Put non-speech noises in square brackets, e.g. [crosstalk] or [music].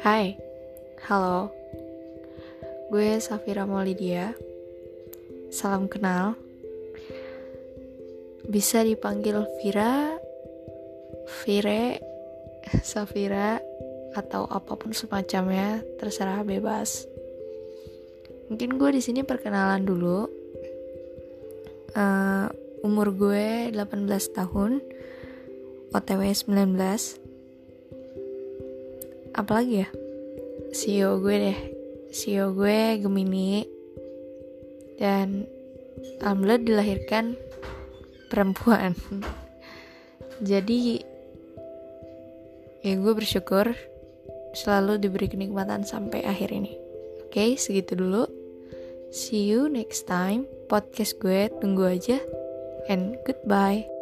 Hai, halo. Gue Safira Maulidia. Salam kenal. Bisa dipanggil Vira Vire Safira Atau apa pun semacamnya Terserah bebas. Mungkin gue di sini perkenalan dulu. Uh, Umur gue 18 tahun OTW 19 Apalagi ya CEO gue deh. CEO gue Gemini. Dan Alhamdulillah dilahirkan perempuan. [laughs] Jadi Ya gue bersyukur Selalu diberi kenikmatan sampai akhir ini. Oke segitu dulu. See you next time. Podcast gue tunggu aja. And goodbye